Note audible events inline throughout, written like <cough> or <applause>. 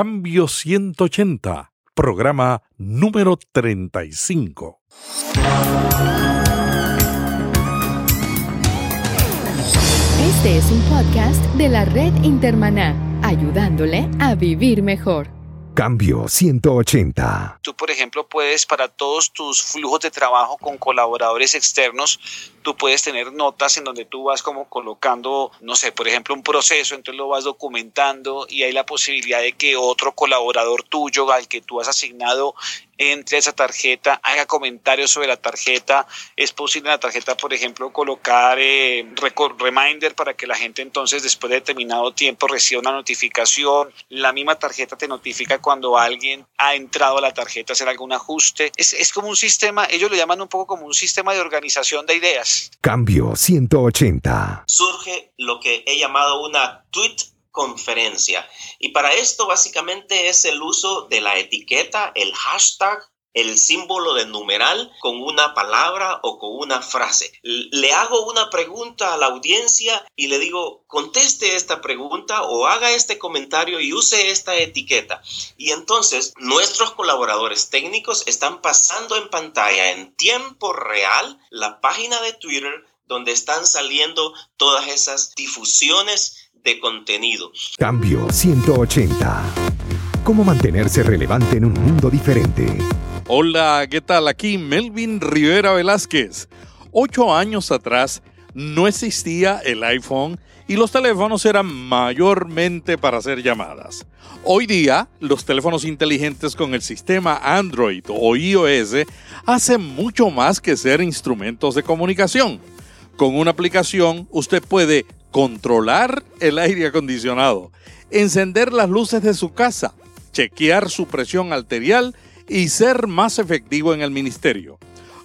Cambio 180, programa número 35. Este es un podcast de la red Intermaná, ayudándole a vivir mejor. Cambio 180. Tú, por ejemplo, puedes para todos tus flujos de trabajo con colaboradores externos, tú puedes tener notas en donde tú vas como colocando, no sé, por ejemplo, un proceso, entonces lo vas documentando y hay la posibilidad de que otro colaborador tuyo al que tú has asignado entre esa tarjeta, haga comentarios sobre la tarjeta. Es posible en la tarjeta, por ejemplo, colocar eh, reminder para que la gente entonces después de determinado tiempo reciba una notificación. La misma tarjeta te notifica cuando alguien ha entrado a la tarjeta a hacer algún ajuste. Es, es como un sistema, ellos lo llaman un poco como un sistema de organización de ideas. Cambio 180. Surge lo que he llamado una tweet conferencia. Y para esto básicamente es el uso de la etiqueta, el hashtag, el símbolo de numeral con una palabra o con una frase. Le hago una pregunta a la audiencia y le digo, conteste esta pregunta o haga este comentario y use esta etiqueta. Y entonces nuestros colaboradores técnicos están pasando en pantalla en tiempo real la página de Twitter donde están saliendo todas esas difusiones de contenido. Cambio 180. ¿Cómo mantenerse relevante en un mundo diferente? Hola, ¿qué tal? Aquí Melvin Rivera Velázquez. Ocho años atrás no existía el iPhone y los teléfonos eran mayormente para hacer llamadas. Hoy día, los teléfonos inteligentes con el sistema Android o iOS hacen mucho más que ser instrumentos de comunicación. Con una aplicación, usted puede controlar el aire acondicionado, encender las luces de su casa, chequear su presión arterial y ser más efectivo en el ministerio.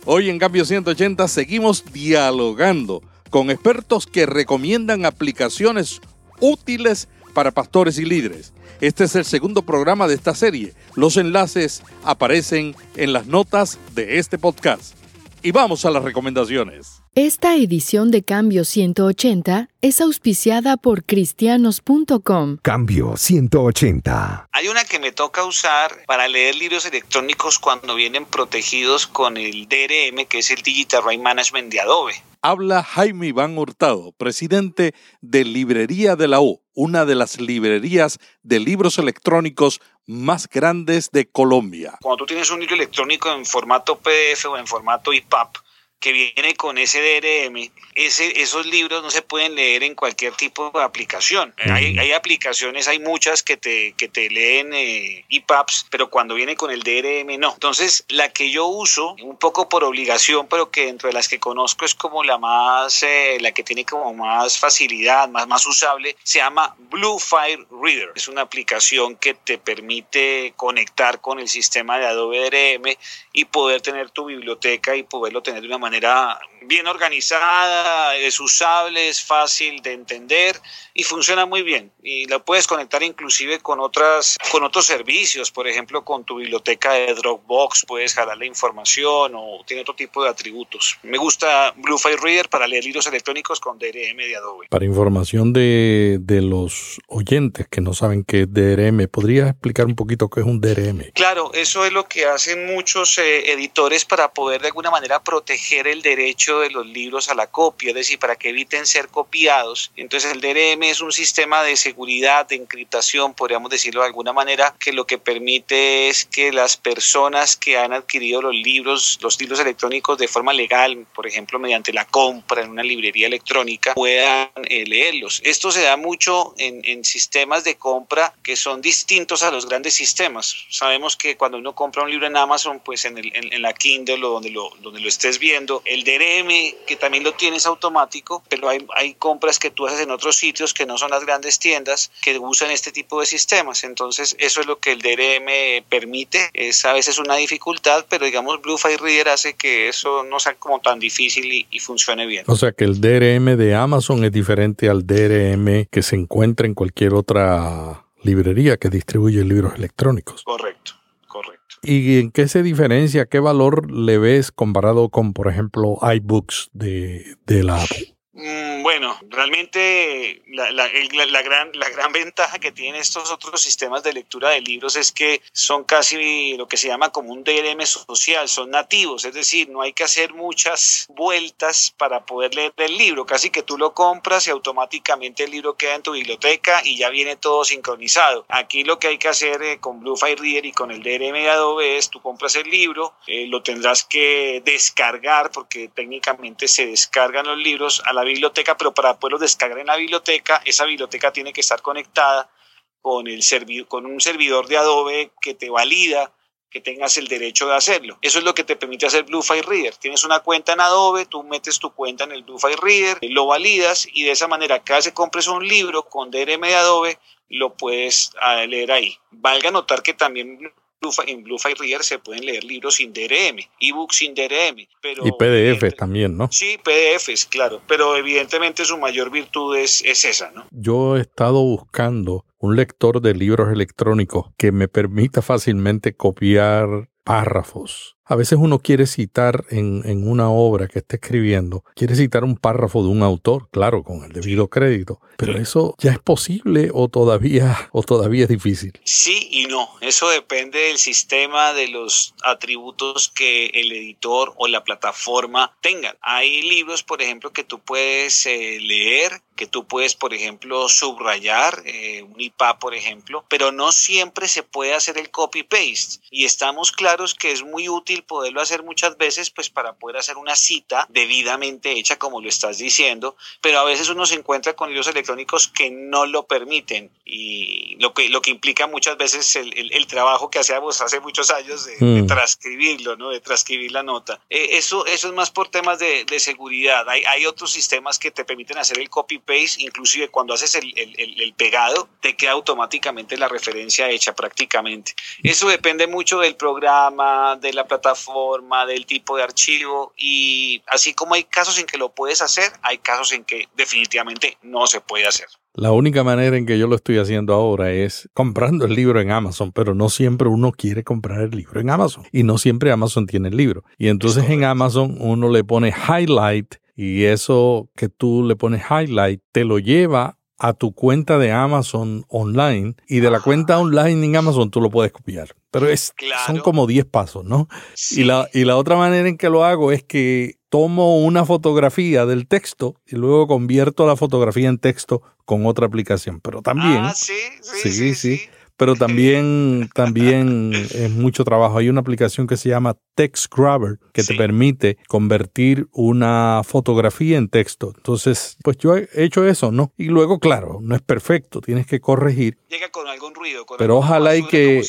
Hoy en Cambio 180 seguimos dialogando con expertos que recomiendan aplicaciones útiles para pastores y líderes. Este es el segundo programa de esta serie. Los enlaces aparecen en las notas de este podcast. Y vamos a las recomendaciones. Esta edición de Cambio 180 es auspiciada por cristianos.com. Cambio 180. Hay una que me toca usar para leer libros electrónicos cuando vienen protegidos con el DRM, que es el Digital Right Management de Adobe. Habla Jaime Iván Hurtado, presidente de Librería de la U, una de las librerías de libros electrónicos más grandes de Colombia. Cuando tú tienes un libro electrónico en formato PDF o en formato EPUB, que viene con ese DRM, ese, esos libros no se pueden leer en cualquier tipo de aplicación. Hay, hay, aplicaciones, hay muchas que te, que te leen eh, EPUBs, pero cuando viene con el DRM no. Entonces, la que yo uso, un poco por obligación, pero que dentro de las que conozco es como la más, eh, la que tiene como más facilidad, más, más usable, se llama Blue Fire Reader. Es una aplicación que te permite conectar con el sistema de Adobe DRM y poder tener tu biblioteca y poderlo tener de una manera bien organizada, es usable, es fácil de entender y funciona muy bien. Y la puedes conectar inclusive con, otras, con otros servicios, por ejemplo, con tu biblioteca de Dropbox, puedes la información o tiene otro tipo de atributos. Me gusta Bluefire Reader para leer libros electrónicos con DRM de Adobe. Para información de, de los oyentes que no saben qué es DRM, ¿podrías explicar un poquito qué es un DRM? Claro, eso es lo que hacen muchos eh, editores para poder de alguna manera proteger el derecho de los libros a la copia, es decir, para que eviten ser copiados. Entonces el DRM es un sistema de seguridad, de encriptación, podríamos decirlo de alguna manera, que lo que permite es que las personas que han adquirido los libros, los libros electrónicos de forma legal, por ejemplo, mediante la compra en una librería electrónica, puedan eh, leerlos. Esto se da mucho en, en sistemas de compra que son distintos a los grandes sistemas. Sabemos que cuando uno compra un libro en Amazon, pues en, el, en, en la Kindle o donde lo, donde lo estés viendo, el DRM que también lo tienes automático, pero hay, hay compras que tú haces en otros sitios que no son las grandes tiendas que usan este tipo de sistemas. Entonces, eso es lo que el DRM permite. Es a veces una dificultad, pero digamos, Bluefire Reader hace que eso no sea como tan difícil y, y funcione bien. O sea que el DRM de Amazon es diferente al DRM que se encuentra en cualquier otra librería que distribuye libros electrónicos. Correcto. ¿Y en qué se diferencia? ¿Qué valor le ves comparado con, por ejemplo, iBooks de, de la Apple? Mm, bueno, realmente la, gran, ventaja que tienen estos otros sistemas de lectura de libros es que son casi lo que se llama como un DRM social, son nativos, es decir, no hay que hacer muchas vueltas para poder leer el libro, casi que tú lo compras y automáticamente el libro queda en tu biblioteca y ya viene todo sincronizado. Aquí lo que hay que hacer eh, con Bluefire Reader y con el DRM de Adobe es tú compras el libro, eh, lo tendrás que descargar porque técnicamente se descargan los libros a la biblioteca, pero para poderlos descargar en la biblioteca, esa biblioteca tiene que estar conectada con, el con un servidor de Adobe que te valida que tengas el derecho de hacerlo. Eso es lo que te permite hacer Bluefire Reader. Tienes una cuenta en Adobe, tú metes tu cuenta en el Bluefire Reader, lo validas y de esa manera cada vez que compres un libro con DRM de Adobe, lo puedes ah, leer ahí. Valga notar que también en Bluefire Reader se pueden leer libros sin DRM, ebooks sin DRM. Pero y PDFs también, ¿no? Sí, PDFs, claro, pero evidentemente su mayor virtud es, es esa, ¿no? Yo he estado buscando un lector de libros electrónicos que me permita fácilmente copiar párrafos a veces uno quiere citar en, en, una obra que esté escribiendo, quiere citar un párrafo de un autor, claro, con el debido crédito, pero eso ya es posible o todavía, o todavía es difícil. Sí y no, eso depende del sistema de los atributos que el editor o la plataforma tengan. Hay libros, por ejemplo, que tú puedes eh, leer, que tú puedes, por ejemplo, subrayar, eh, un IPA, por ejemplo, pero no siempre se puede hacer el copy-paste. Y estamos claros que es muy útil poderlo hacer muchas veces, pues para poder hacer una cita debidamente hecha, como lo estás diciendo, pero a veces uno se encuentra con libros electrónicos que no lo permiten y lo que, lo que implica muchas veces el, el, trabajo que hacíamos hace muchos años de, mm. transcribirlo, ¿no? de transcribir la nota. Eh, eso, eso es más por temas de, de seguridad. Hay, hay, otros sistemas que te permiten hacer el copy-paste, inclusive cuando haces el, el pegado, te queda automáticamente la referencia hecha prácticamente. Eso depende mucho del programa, de la plataforma plataforma, del tipo de archivo y así como hay casos en que lo puedes hacer, hay casos en que definitivamente no se puede hacer. La única manera en que yo lo estoy haciendo ahora es comprando el libro en Amazon, pero no siempre uno quiere comprar el libro en Amazon y no siempre Amazon tiene el libro. Y entonces en Amazon uno le pone highlight y eso que tú le pones highlight te lo lleva a tu cuenta de Amazon online y de la cuenta online en Amazon tú lo puedes copiar. Pero es, son como 10 pasos, ¿no? Y, la, y la otra manera en que lo hago es que tomo una fotografía del texto y luego convierto la fotografía en texto con otra aplicación. Pero también... Ah, sí, sí, sí pero también, también es mucho trabajo. Hay una aplicación que se llama Text Grabber que te permite convertir una fotografía en texto. Entonces, pues yo he hecho eso, ¿no? Y luego, claro, no es perfecto, tienes que corregir. Llega con algún ruido. pero ojalá y que,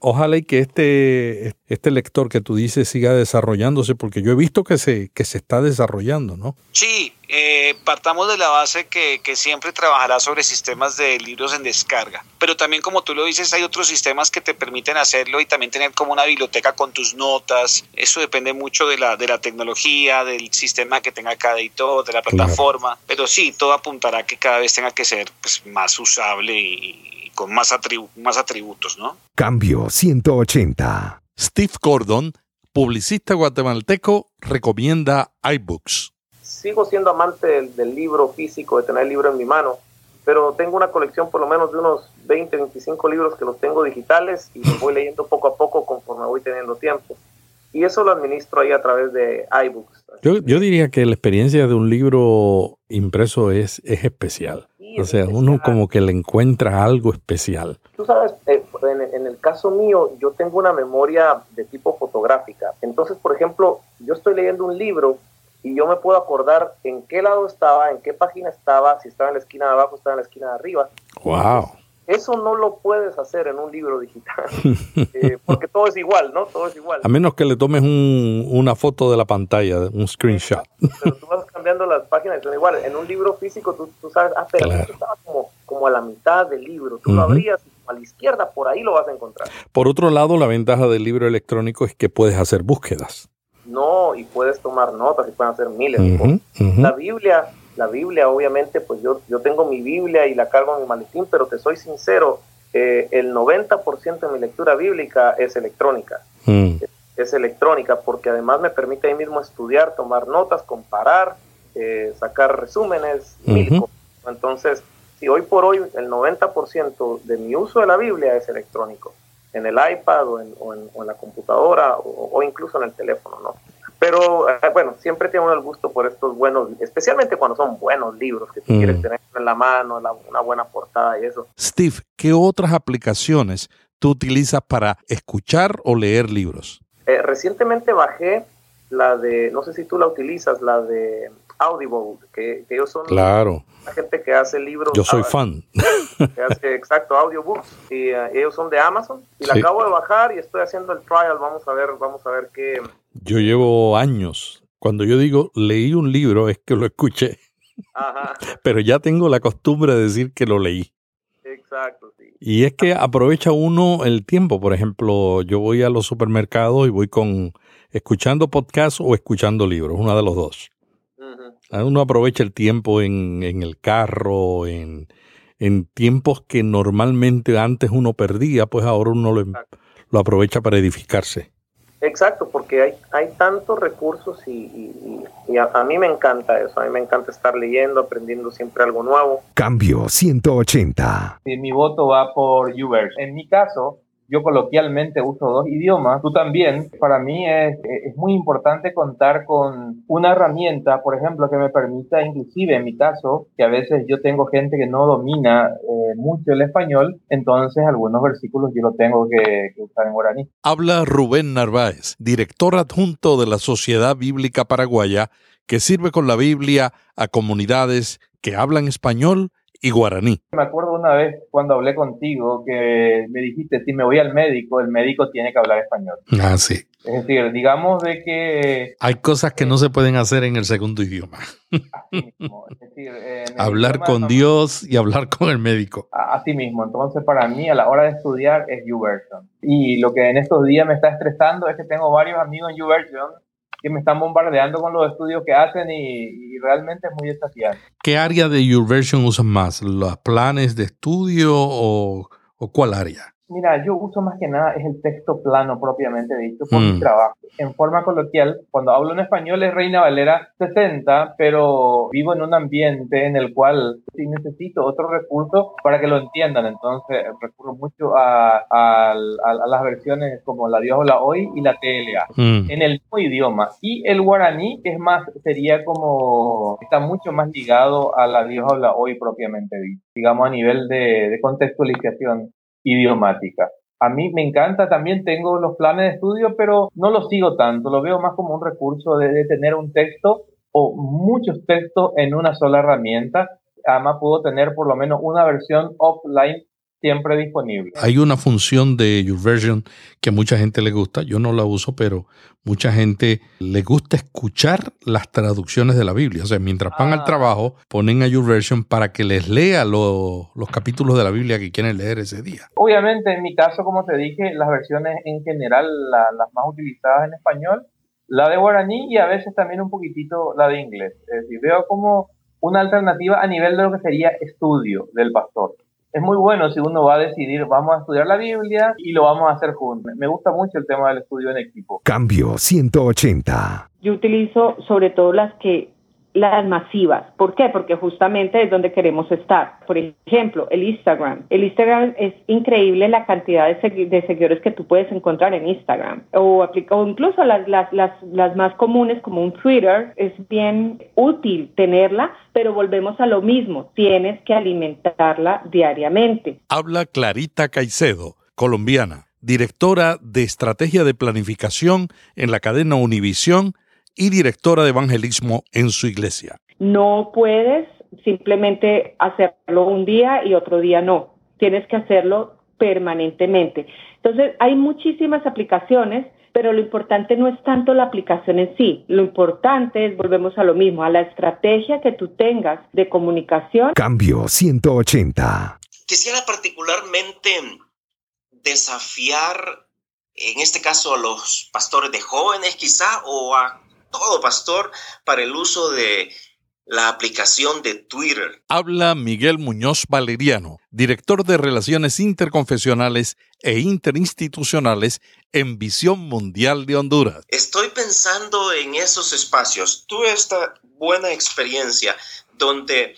ojalá y que este, este lector que tú dices siga desarrollándose, porque yo he visto que se, que se está desarrollando, ¿no? Sí, eh, partamos de la base que, que, siempre trabajará sobre sistemas de libros en descarga, pero también como tú lo dices, hay otros sistemas que te permiten hacerlo y también tener como una biblioteca con tus notas. Eso depende mucho de la, de la tecnología, del sistema que tenga cada editor, de la plataforma, pero sí, todo apuntará a que cada vez tenga que ser pues, más usable y, con más, más atributos, ¿no? Cambio 180. Steve Gordon, publicista guatemalteco, recomienda iBooks sigo siendo amante del, libro físico, de tener el libro en mi mano, pero tengo una colección por lo menos de unos 20, 25 libros que los tengo digitales y los voy leyendo poco a poco conforme voy teniendo tiempo. Y eso lo administro ahí a través de iBooks. Yo, yo diría que la experiencia de un libro impreso es, es especial. o sea, uno como que le encuentra algo especial. Tú sabes, eh, en, en, el caso mío, yo tengo una memoria de tipo fotográfica. Entonces, por ejemplo, yo estoy leyendo un libro y yo me puedo acordar en qué lado estaba, en qué página estaba, si estaba en la esquina de abajo, estaba en la esquina de arriba. Wow. Eso no lo puedes hacer en un libro digital, <laughs> eh, porque todo es igual, ¿no? Todo es igual. A menos que le tomes un, una foto de la pantalla, un screenshot. Pero tú vas cambiando las páginas y son iguales. En un libro físico tú, tú sabes, ah, pero estaba como, como a la mitad del libro. Tú lo abrías a la izquierda, por ahí lo vas a encontrar. Por otro lado, la ventaja del libro electrónico es que puedes hacer búsquedas. No, y puedes tomar notas y pueden hacer miles de cosas. La Biblia, la Biblia, obviamente, pues yo, yo tengo mi Biblia y la cargo en mi maletín, pero te soy sincero, eh, el 90% de mi lectura bíblica es electrónica. Mm. Es, electrónica porque además me permite ahí mismo estudiar, tomar notas, comparar eh, sacar resúmenes, mil cosas. Entonces, si hoy por hoy el 90% de mi uso de la Biblia es electrónico, en el iPad o en, la computadora o, incluso en el teléfono, ¿no? Pero eh, bueno, siempre tengo el gusto por estos buenos, especialmente cuando son buenos libros que tú quieres mm. tener en la mano, una buena portada y eso. Steve, ¿qué otras aplicaciones tú utilizas para escuchar o leer libros? Eh, recientemente bajé la de, no sé si tú la utilizas, la de Audible, que, ellos son claro. la gente que hace libros. Yo soy fan. <laughs> Que hace, exacto, audiobooks. Y eh, ellos son de Amazon. Y la acabo de bajar y estoy haciendo el trial. Vamos a ver, vamos a ver qué. Yo llevo años. Cuando yo digo leí un libro, es que lo escuché. Ajá. <laughs> Pero ya tengo la costumbre de decir que lo leí. Exacto, sí. Y es que aprovecha uno el tiempo. Por ejemplo, yo voy a los supermercados y voy con escuchando podcast o escuchando libros, una de los dos. Uno aprovecha el tiempo en, el carro, en, tiempos que normalmente antes uno perdía, pues ahora uno lo, lo aprovecha para edificarse. Exacto, porque hay, hay tantos recursos y, a, mí me encanta eso, a mí me encanta estar leyendo, aprendiendo siempre algo nuevo. Cambio 180. Mi voto va por Uber. En mi caso, yo coloquialmente uso dos idiomas, tú también. Para mí es, es, muy importante contar con una herramienta, por ejemplo, que me permita, inclusive en mi caso, que a veces yo tengo gente que no domina eh, mucho el español, entonces algunos versículos yo lo tengo que, que usar en guaraní. Habla Rubén Narváez, director adjunto de la Sociedad Bíblica Paraguaya, que sirve con la Biblia a comunidades que hablan español y guaraní. Me acuerdo una vez cuando hablé contigo que me dijiste, si me voy al médico, el médico tiene que hablar español. Ah, sí. Es decir, digamos de que... Hay cosas que no se pueden hacer en el segundo idioma. Así mismo. Es decir, hablar con Dios y hablar con el médico. Así mismo. Entonces, para mí, a la hora de estudiar, es YouVersion. Y lo que en estos días me está estresando es que tengo varios amigos en YouVersion que me están bombardeando con los estudios que hacen y, realmente es muy desafiante. ¿Qué área de YouVersion usan más? ¿Los planes de estudio o, o cuál área? Mira, yo uso más que nada es el texto plano propiamente dicho por mi mm. trabajo. En forma coloquial, cuando hablo en español es Reina Valera 60, pero vivo en un ambiente en el cual sí necesito otro recurso para que lo entiendan. Entonces recurro mucho a, las versiones como la Dios la Hoy y la TLA mm. en el mismo idioma. Y el guaraní, que es más, sería como, está mucho más ligado a la Dios la Hoy propiamente dicho, digamos a nivel de contextualización idiomática. A mí me encanta, también tengo los planes de estudio, pero no los sigo tanto, lo veo más como un recurso de, tener un texto o muchos textos en una sola herramienta. Además puedo tener por lo menos una versión offline siempre disponible. Hay una función de YouVersion que a mucha gente le gusta, yo no la uso, pero mucha gente le gusta escuchar las traducciones de la Biblia. O sea, mientras van al ah. trabajo, ponen a YouVersion para que les lea los capítulos de la Biblia que quieren leer ese día. Obviamente, en mi caso, como te dije, las versiones en general, las más utilizadas en español, la de guaraní y a veces también un poquitito la de inglés. Es decir, veo como una alternativa a nivel de lo que sería estudio del pastor es muy bueno si uno va a decidir, vamos a estudiar la Biblia y lo vamos a hacer juntos. Me gusta mucho el tema del estudio en equipo. Cambio 180. Yo utilizo sobre todo las que las masivas. ¿Por qué? Porque justamente es donde queremos estar. Por ejemplo, el Instagram. El Instagram es increíble la cantidad de, seguidores que tú puedes encontrar en Instagram. O, o incluso las, las, las, las, más comunes como un Twitter. Es bien útil tenerla, pero volvemos a lo mismo. Tienes que alimentarla diariamente. Habla Clarita Caicedo, colombiana, directora de Estrategia de Planificación en la cadena Univisión y directora de evangelismo en su iglesia. No puedes simplemente hacerlo un día y otro día no. Tienes que hacerlo permanentemente. Entonces, hay muchísimas aplicaciones, pero lo importante no es tanto la aplicación en sí. Lo importante es, volvemos a lo mismo, a la estrategia que tú tengas de comunicación. Cambio 180. Quisiera particularmente desafiar, en este caso, a los pastores de jóvenes quizá o a todo pastor para el uso de la aplicación de Twitter. Habla Miguel Muñoz Valeriano, director de Relaciones Interconfesionales e interinstitucionales en Visión Mundial de Honduras. Estoy pensando en esos espacios. Tuve esta buena experiencia donde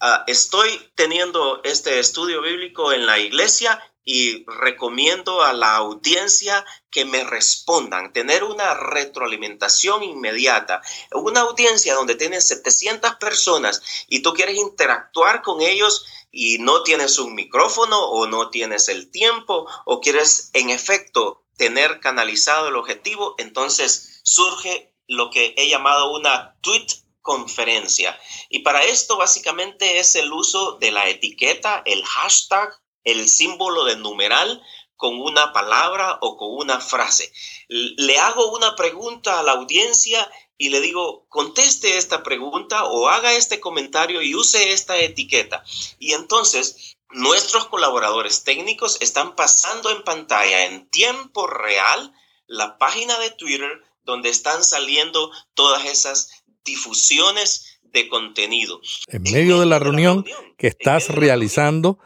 ah, estoy teniendo este estudio bíblico en la iglesia y recomiendo a la audiencia que me respondan, tener una retroalimentación inmediata. Una audiencia donde tienes 700 personas y tú quieres interactuar con ellos y no tienes un micrófono o no tienes el tiempo o quieres en efecto tener canalizado el objetivo, entonces surge lo que he llamado una tweet conferencia. Y para esto básicamente es el uso de la etiqueta, el hashtag el símbolo de numeral con una palabra o con una frase. Le hago una pregunta a la audiencia y le digo, conteste esta pregunta o haga este comentario y use esta etiqueta. Y entonces nuestros colaboradores técnicos están pasando en pantalla en tiempo real la página de Twitter donde están saliendo todas esas difusiones de contenido. En medio de la reunión que estás realizando,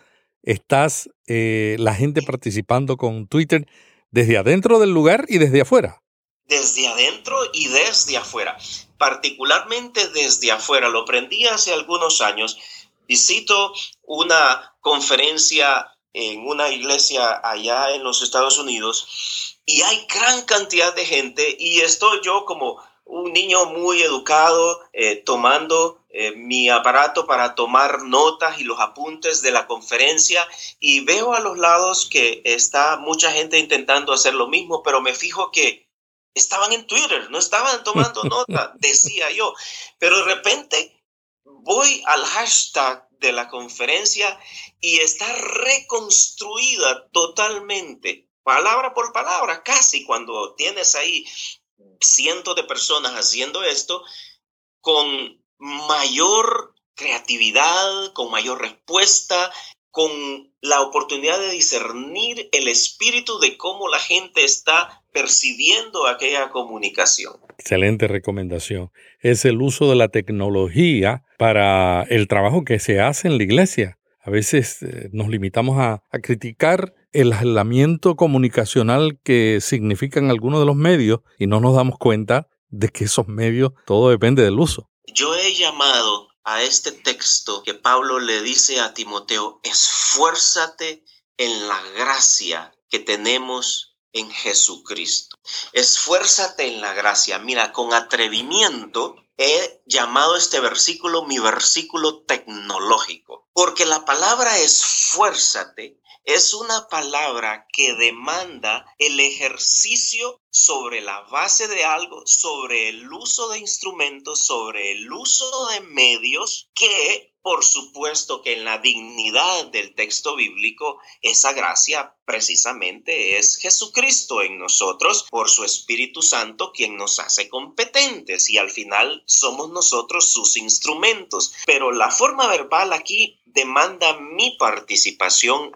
estás eh, la gente participando con Twitter desde adentro del lugar y desde afuera. Desde adentro y desde afuera, particularmente desde afuera. Lo aprendí hace algunos años. Visito una conferencia en una iglesia allá en los Estados Unidos y hay gran cantidad de gente y estoy yo como un niño muy educado eh, tomando eh, mi aparato para tomar notas y los apuntes de la conferencia y veo a los lados que está mucha gente intentando hacer lo mismo, pero me fijo que estaban en Twitter, no estaban tomando <laughs> nota, decía yo, pero de repente voy al hashtag de la conferencia y está reconstruida totalmente, palabra por palabra, casi cuando tienes ahí cientos de personas haciendo esto, con mayor creatividad, con mayor respuesta, con la oportunidad de discernir el espíritu de cómo la gente está percibiendo aquella comunicación. Excelente recomendación. Es el uso de la tecnología para el trabajo que se hace en la iglesia. A veces eh, nos limitamos a, a criticar el aislamiento comunicacional que significan algunos de los medios y no nos damos cuenta de que esos medios, todo depende del uso. Yo he llamado a este texto que Pablo le dice a Timoteo, esfuérzate en la gracia que tenemos en Jesucristo. Esfuérzate en la gracia. Mira, con atrevimiento he llamado este versículo mi versículo tecnológico, porque la palabra esfuérzate es una palabra que demanda el ejercicio sobre la base de algo, sobre el uso de instrumentos, sobre el uso de medios que, por supuesto que en la dignidad del texto bíblico, esa gracia precisamente es Jesucristo en nosotros por su Espíritu Santo quien nos hace competentes y al final somos nosotros sus instrumentos. Pero la forma verbal aquí demanda mi participación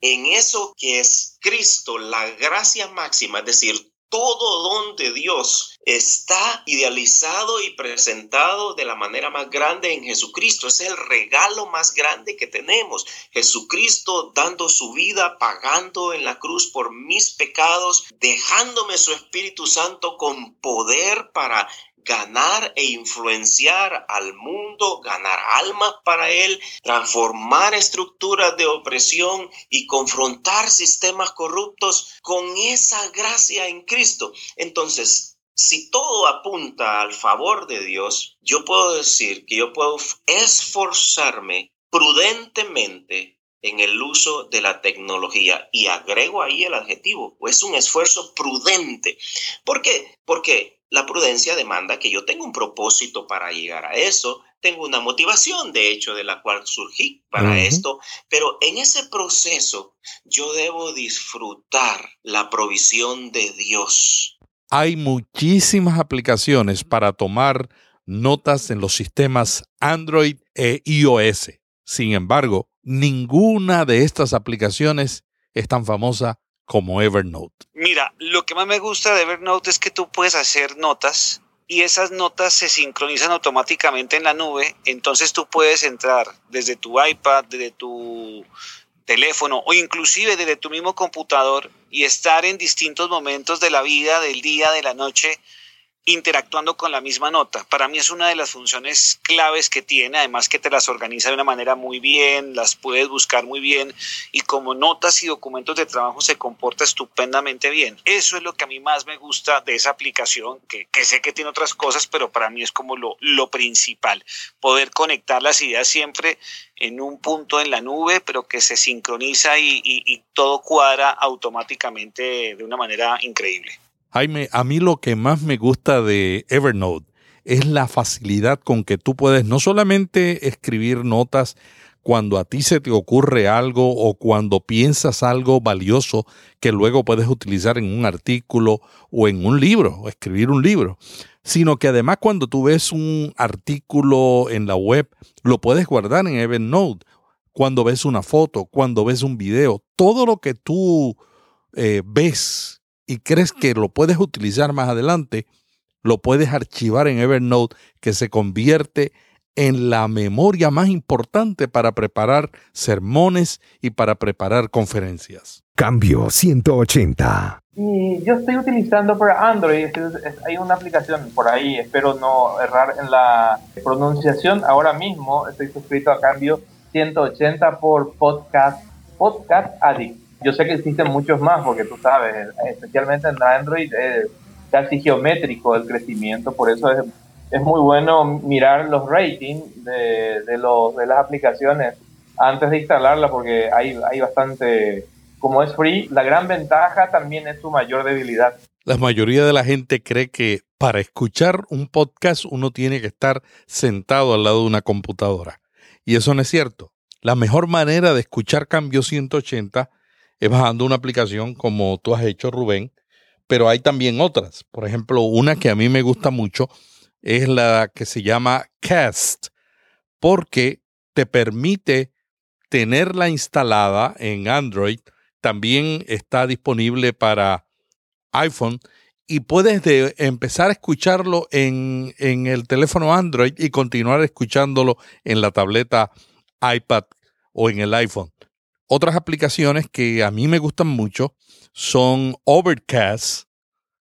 en eso que es Cristo, la gracia máxima, es decir, todo don de Dios está idealizado y presentado de la manera más grande en Jesucristo. Es el regalo más grande que tenemos. Jesucristo dando su vida, pagando en la cruz por mis pecados, dejándome su Espíritu Santo con poder para ganar e influenciar al mundo, ganar almas para él, transformar estructuras de opresión y confrontar sistemas corruptos con esa gracia en Cristo. Entonces, si todo apunta al favor de Dios, yo puedo decir que yo puedo esforzarme prudentemente en el uso de la tecnología y agrego ahí el adjetivo, es un esfuerzo prudente. ¿Por qué? Porque la prudencia demanda que yo tenga un propósito para llegar a eso, tengo una motivación, de hecho, de la cual surgí para esto, pero en ese proceso yo debo disfrutar la provisión de Dios. Hay muchísimas aplicaciones para tomar notas en los sistemas Android e iOS. Sin embargo, ninguna de estas aplicaciones es tan famosa como Evernote? Mira, lo que más me gusta de Evernote es que tú puedes hacer notas y esas notas se sincronizan automáticamente en la nube, entonces tú puedes entrar desde tu iPad, desde tu teléfono o inclusive desde tu mismo computador y estar en distintos momentos de la vida, del día, de la noche, interactuando con la misma nota. Para mí es una de las funciones claves que tiene, además que te las organiza de una manera muy bien, las puedes buscar muy bien y como notas y documentos de trabajo se comporta estupendamente bien. Eso es lo que a mí más me gusta de esa aplicación, que, sé que tiene otras cosas, pero para mí es como lo, lo principal, poder conectar las ideas siempre en un punto en la nube, pero que se sincroniza y, y todo cuadra automáticamente de una manera increíble. Jaime, a mí lo que más me gusta de Evernote es la facilidad con que tú puedes no solamente escribir notas cuando a ti se te ocurre algo o cuando piensas algo valioso que luego puedes utilizar en un artículo o en un libro, o escribir un libro, sino que además cuando tú ves un artículo en la web, lo puedes guardar en Evernote. Cuando ves una foto, cuando ves un video, todo lo que tú eh, ves y crees que lo puedes utilizar más adelante, lo puedes archivar en Evernote, que se convierte en la memoria más importante para preparar sermones y para preparar conferencias. Cambio 180. Y yo estoy utilizando para Android, hay una aplicación por ahí, espero no errar en la pronunciación. Ahora mismo estoy suscrito a Cambio 180 por Podcast, Podcast Addict yo sé que existen muchos más, porque tú sabes, especialmente en Android es casi geométrico el crecimiento, por eso es, es muy bueno mirar los ratings de, de, los, de las aplicaciones antes de instalarla, porque hay, hay bastante, como es free, la gran ventaja también es su mayor debilidad. La mayoría de la gente cree que para escuchar un podcast uno tiene que estar sentado al lado de una computadora. Y eso no es cierto. La mejor manera de escuchar Cambio 180 es bajando una aplicación como tú has hecho, Rubén, pero hay también otras. Por ejemplo, una que a mí me gusta mucho es la que se llama Cast, porque te permite tenerla instalada en Android. También está disponible para iPhone y puedes empezar a escucharlo en, en el teléfono Android y continuar escuchándolo en la tableta iPad o en el iPhone. Otras aplicaciones que a mí me gustan mucho son Overcast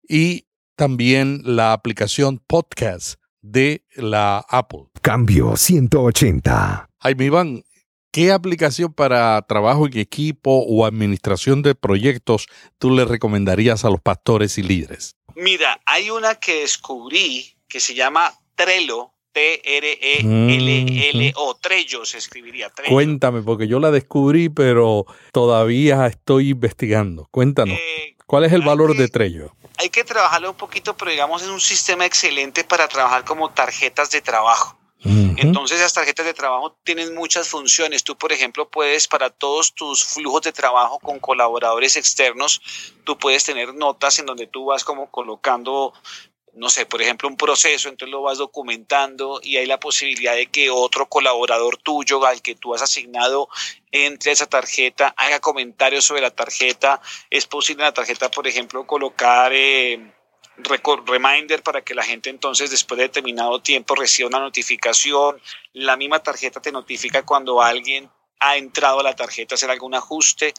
y también la aplicación Podcast de la Apple. Cambio 180. Jaime Iván, ¿qué aplicación para trabajo en equipo o administración de proyectos tú le recomendarías a los pastores y líderes? Mira, hay una que descubrí que se llama Trello T-R-E-L-L-O, Trello se escribiría. Cuéntame, porque yo la descubrí, pero todavía estoy investigando. Cuéntanos, eh, ¿cuál es el valor de Trello? Hay que trabajarlo un poquito, pero digamos es un sistema excelente para trabajar como tarjetas de trabajo. Entonces las tarjetas de trabajo tienen muchas funciones. Tú, por ejemplo, puedes para todos tus flujos de trabajo con colaboradores externos, tú puedes tener notas en donde tú vas como colocando no sé, por ejemplo, un proceso, entonces lo vas documentando y hay la posibilidad de que otro colaborador tuyo al que tú has asignado entre esa tarjeta, haga comentarios sobre la tarjeta. Es posible en la tarjeta, por ejemplo, colocar eh, reminder para que la gente entonces después de determinado tiempo reciba una notificación. La misma tarjeta te notifica cuando alguien ha entrado a la tarjeta a hacer algún ajuste.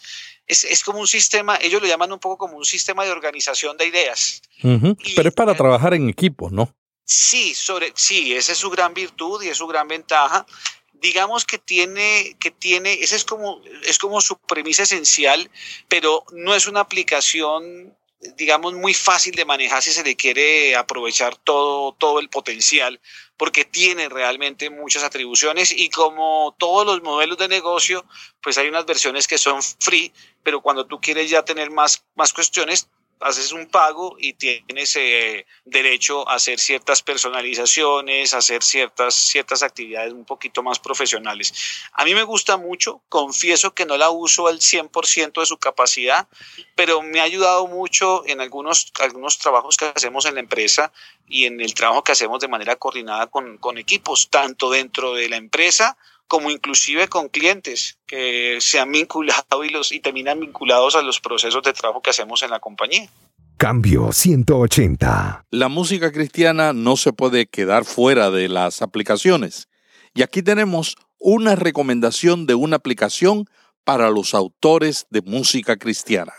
Es, es, como un sistema, ellos lo llaman un poco como un sistema de organización de ideas. Pero es para trabajar en equipo, ¿no? Sí, sobre, sí, esa es su gran virtud y es su gran ventaja. Digamos que tiene, que tiene, esa es como, es como su premisa esencial, pero no es una aplicación digamos, muy fácil de manejar si se le quiere aprovechar todo, todo el potencial, porque tiene realmente muchas atribuciones y como todos los modelos de negocio, pues hay unas versiones que son free, pero cuando tú quieres ya tener más, más cuestiones, haces un pago y tienes eh, derecho a hacer ciertas personalizaciones, a hacer ciertas, ciertas actividades un poquito más profesionales. A mí me gusta mucho, confieso que no la uso al 100% de su capacidad, pero me ha ayudado mucho en algunos, algunos trabajos que hacemos en la empresa y en el trabajo que hacemos de manera coordinada con, con equipos, tanto dentro de la empresa como inclusive con clientes que se han vinculado y, los, y terminan vinculados a los procesos de trabajo que hacemos en la compañía. Cambio 180. La música cristiana no se puede quedar fuera de las aplicaciones. Y aquí tenemos una recomendación de una aplicación para los autores de música cristiana.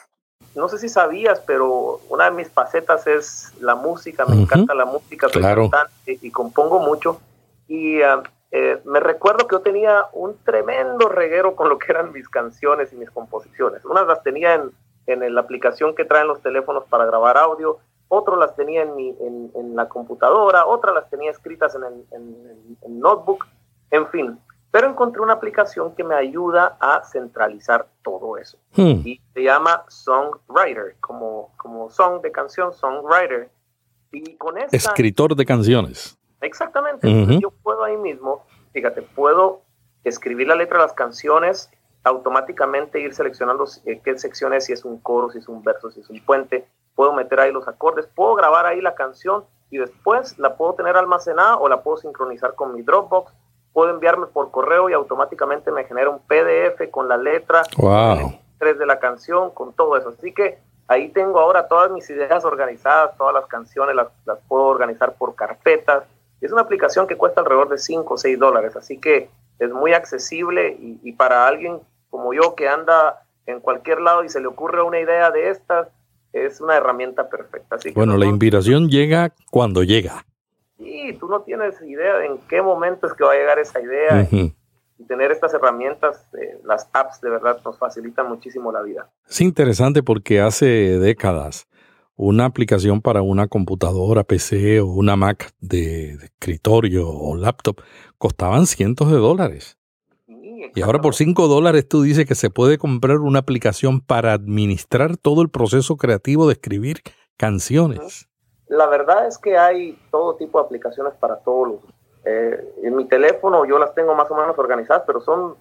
No sé si sabías, pero una de mis facetas es la música, me encanta la música, soy cantante y compongo mucho. Y ah, eh, me recuerdo que yo tenía un tremendo reguero con lo que eran mis canciones y mis composiciones. Unas las tenía en, en la aplicación que traen los teléfonos para grabar audio, otras las tenía en, mi, en, en, la computadora, otras las tenía escritas en el notebook, en fin. Pero encontré una aplicación que me ayuda a centralizar todo eso. Hmm. Y se llama Songwriter, como, como song de canción, Songwriter. Y con esta, Escritor de canciones. Exactamente. yo puedo ahí mismo, fíjate, puedo escribir la letra de las canciones, automáticamente ir seleccionando eh, qué secciones, si es un coro, si es un verso, si es un puente. Puedo meter ahí los acordes, puedo grabar ahí la canción y después la puedo tener almacenada o la puedo sincronizar con mi Dropbox. Puedo enviarme por correo y automáticamente me genera un PDF con la letra, wow. tres de la canción, con todo eso. Así que ahí tengo ahora todas mis ideas organizadas, todas las canciones las, las puedo organizar por carpetas es una aplicación que cuesta alrededor de 5 o 6 dólares, así que es muy accesible y, para alguien como yo que anda en cualquier lado y se le ocurre una idea de estas, es una herramienta perfecta. Así bueno, la inspiración llega cuando llega. Sí, tú no tienes idea de en qué momento es que va a llegar esa idea. y, tener estas herramientas, eh, las apps de verdad nos facilitan muchísimo la vida. Es interesante porque hace décadas una aplicación para una computadora, PC o una Mac de, escritorio o laptop costaban cientos de dólares. y ahora por cinco dólares tú dices que se puede comprar una aplicación para administrar todo el proceso creativo de escribir canciones. La verdad es que hay todo tipo de aplicaciones para todos los... Eh, en mi teléfono yo las tengo más o menos organizadas, pero son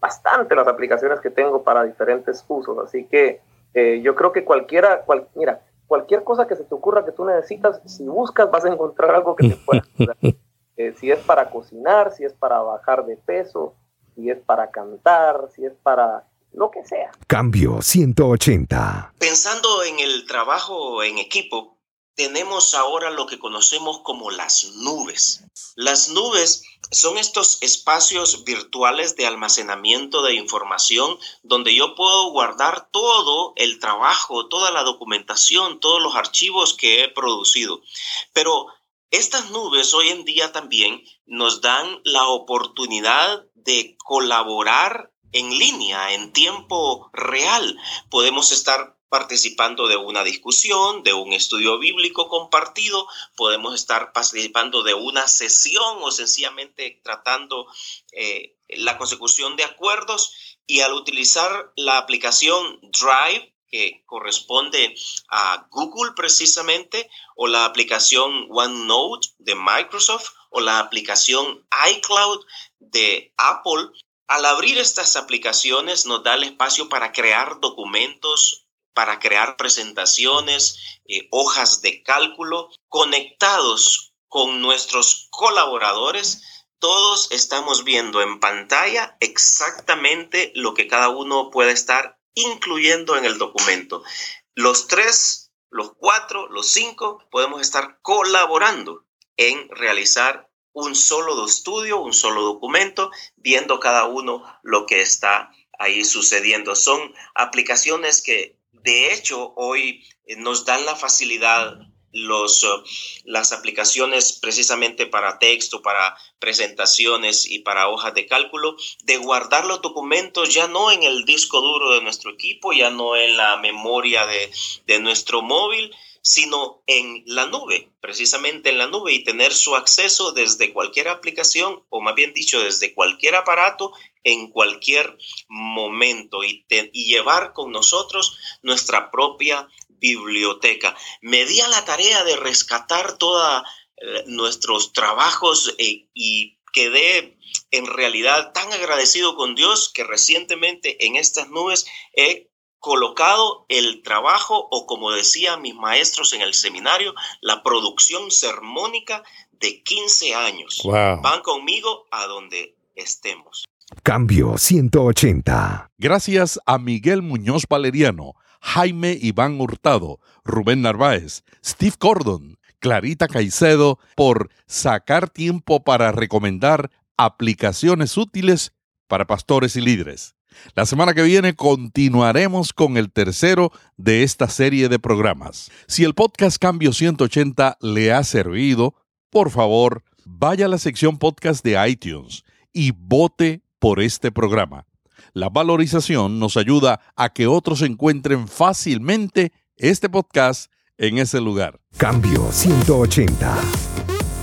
bastante las aplicaciones que tengo para diferentes usos. Así que eh, yo creo que cualquiera, cual, mira, cualquier cosa que se te ocurra que tú necesitas, si buscas vas a encontrar algo que te pueda ayudar. <laughs> Eh, si es para cocinar, si es para bajar de peso, si es para cantar, si es para lo que sea. Cambio 180. Pensando en el trabajo en equipo, tenemos ahora lo que conocemos como las nubes. Las nubes son estos espacios virtuales de almacenamiento de información donde yo puedo guardar todo el trabajo, toda la documentación, todos los archivos que he producido. Pero estas nubes hoy en día también nos dan la oportunidad de colaborar en línea, en tiempo real. Podemos estar participando de una discusión, de un estudio bíblico compartido, podemos estar participando de una sesión o sencillamente tratando eh, la consecución de acuerdos. Y al utilizar la aplicación Drive, que corresponde a Google precisamente, o la aplicación OneNote de Microsoft, o la aplicación iCloud de Apple, al abrir estas aplicaciones nos da el espacio para crear documentos para crear presentaciones, eh, hojas de cálculo, conectados con nuestros colaboradores. Todos estamos viendo en pantalla exactamente lo que cada uno puede estar incluyendo en el documento. Los tres, los cuatro, los cinco podemos estar colaborando en realizar un solo estudio, un solo documento, viendo cada uno lo que está ahí sucediendo. Son aplicaciones que de hecho, hoy eh, nos dan la facilidad los, uh, las aplicaciones precisamente para texto, para presentaciones y para hojas de cálculo, de guardar los documentos ya no en el disco duro de nuestro equipo, ya no en la memoria de, de nuestro móvil, sino en la nube, precisamente en la nube y tener su acceso desde cualquier aplicación o más bien dicho desde cualquier aparato en cualquier momento y, llevar con nosotros nuestra propia biblioteca. Me di a la tarea de rescatar todos eh, nuestros trabajos eh, y quedé en realidad tan agradecido con Dios que recientemente en estas nubes he colocado el trabajo o como decían mis maestros en el seminario, la producción sermónica de 15 años. Van conmigo a donde estemos. Cambio 180. Gracias a Miguel Muñoz Valeriano, Jaime Iván Hurtado, Rubén Narváez, Steve Cordon, Clarita Caicedo por sacar tiempo para recomendar aplicaciones útiles para pastores y líderes. La semana que viene continuaremos con el tercero de esta serie de programas. Si el podcast Cambio 180 le ha servido, por favor, vaya a la sección podcast de iTunes y vote por este programa. La valorización nos ayuda a que otros encuentren fácilmente este podcast en ese lugar. Cambio 180.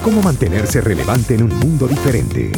¿Cómo mantenerse relevante en un mundo diferente?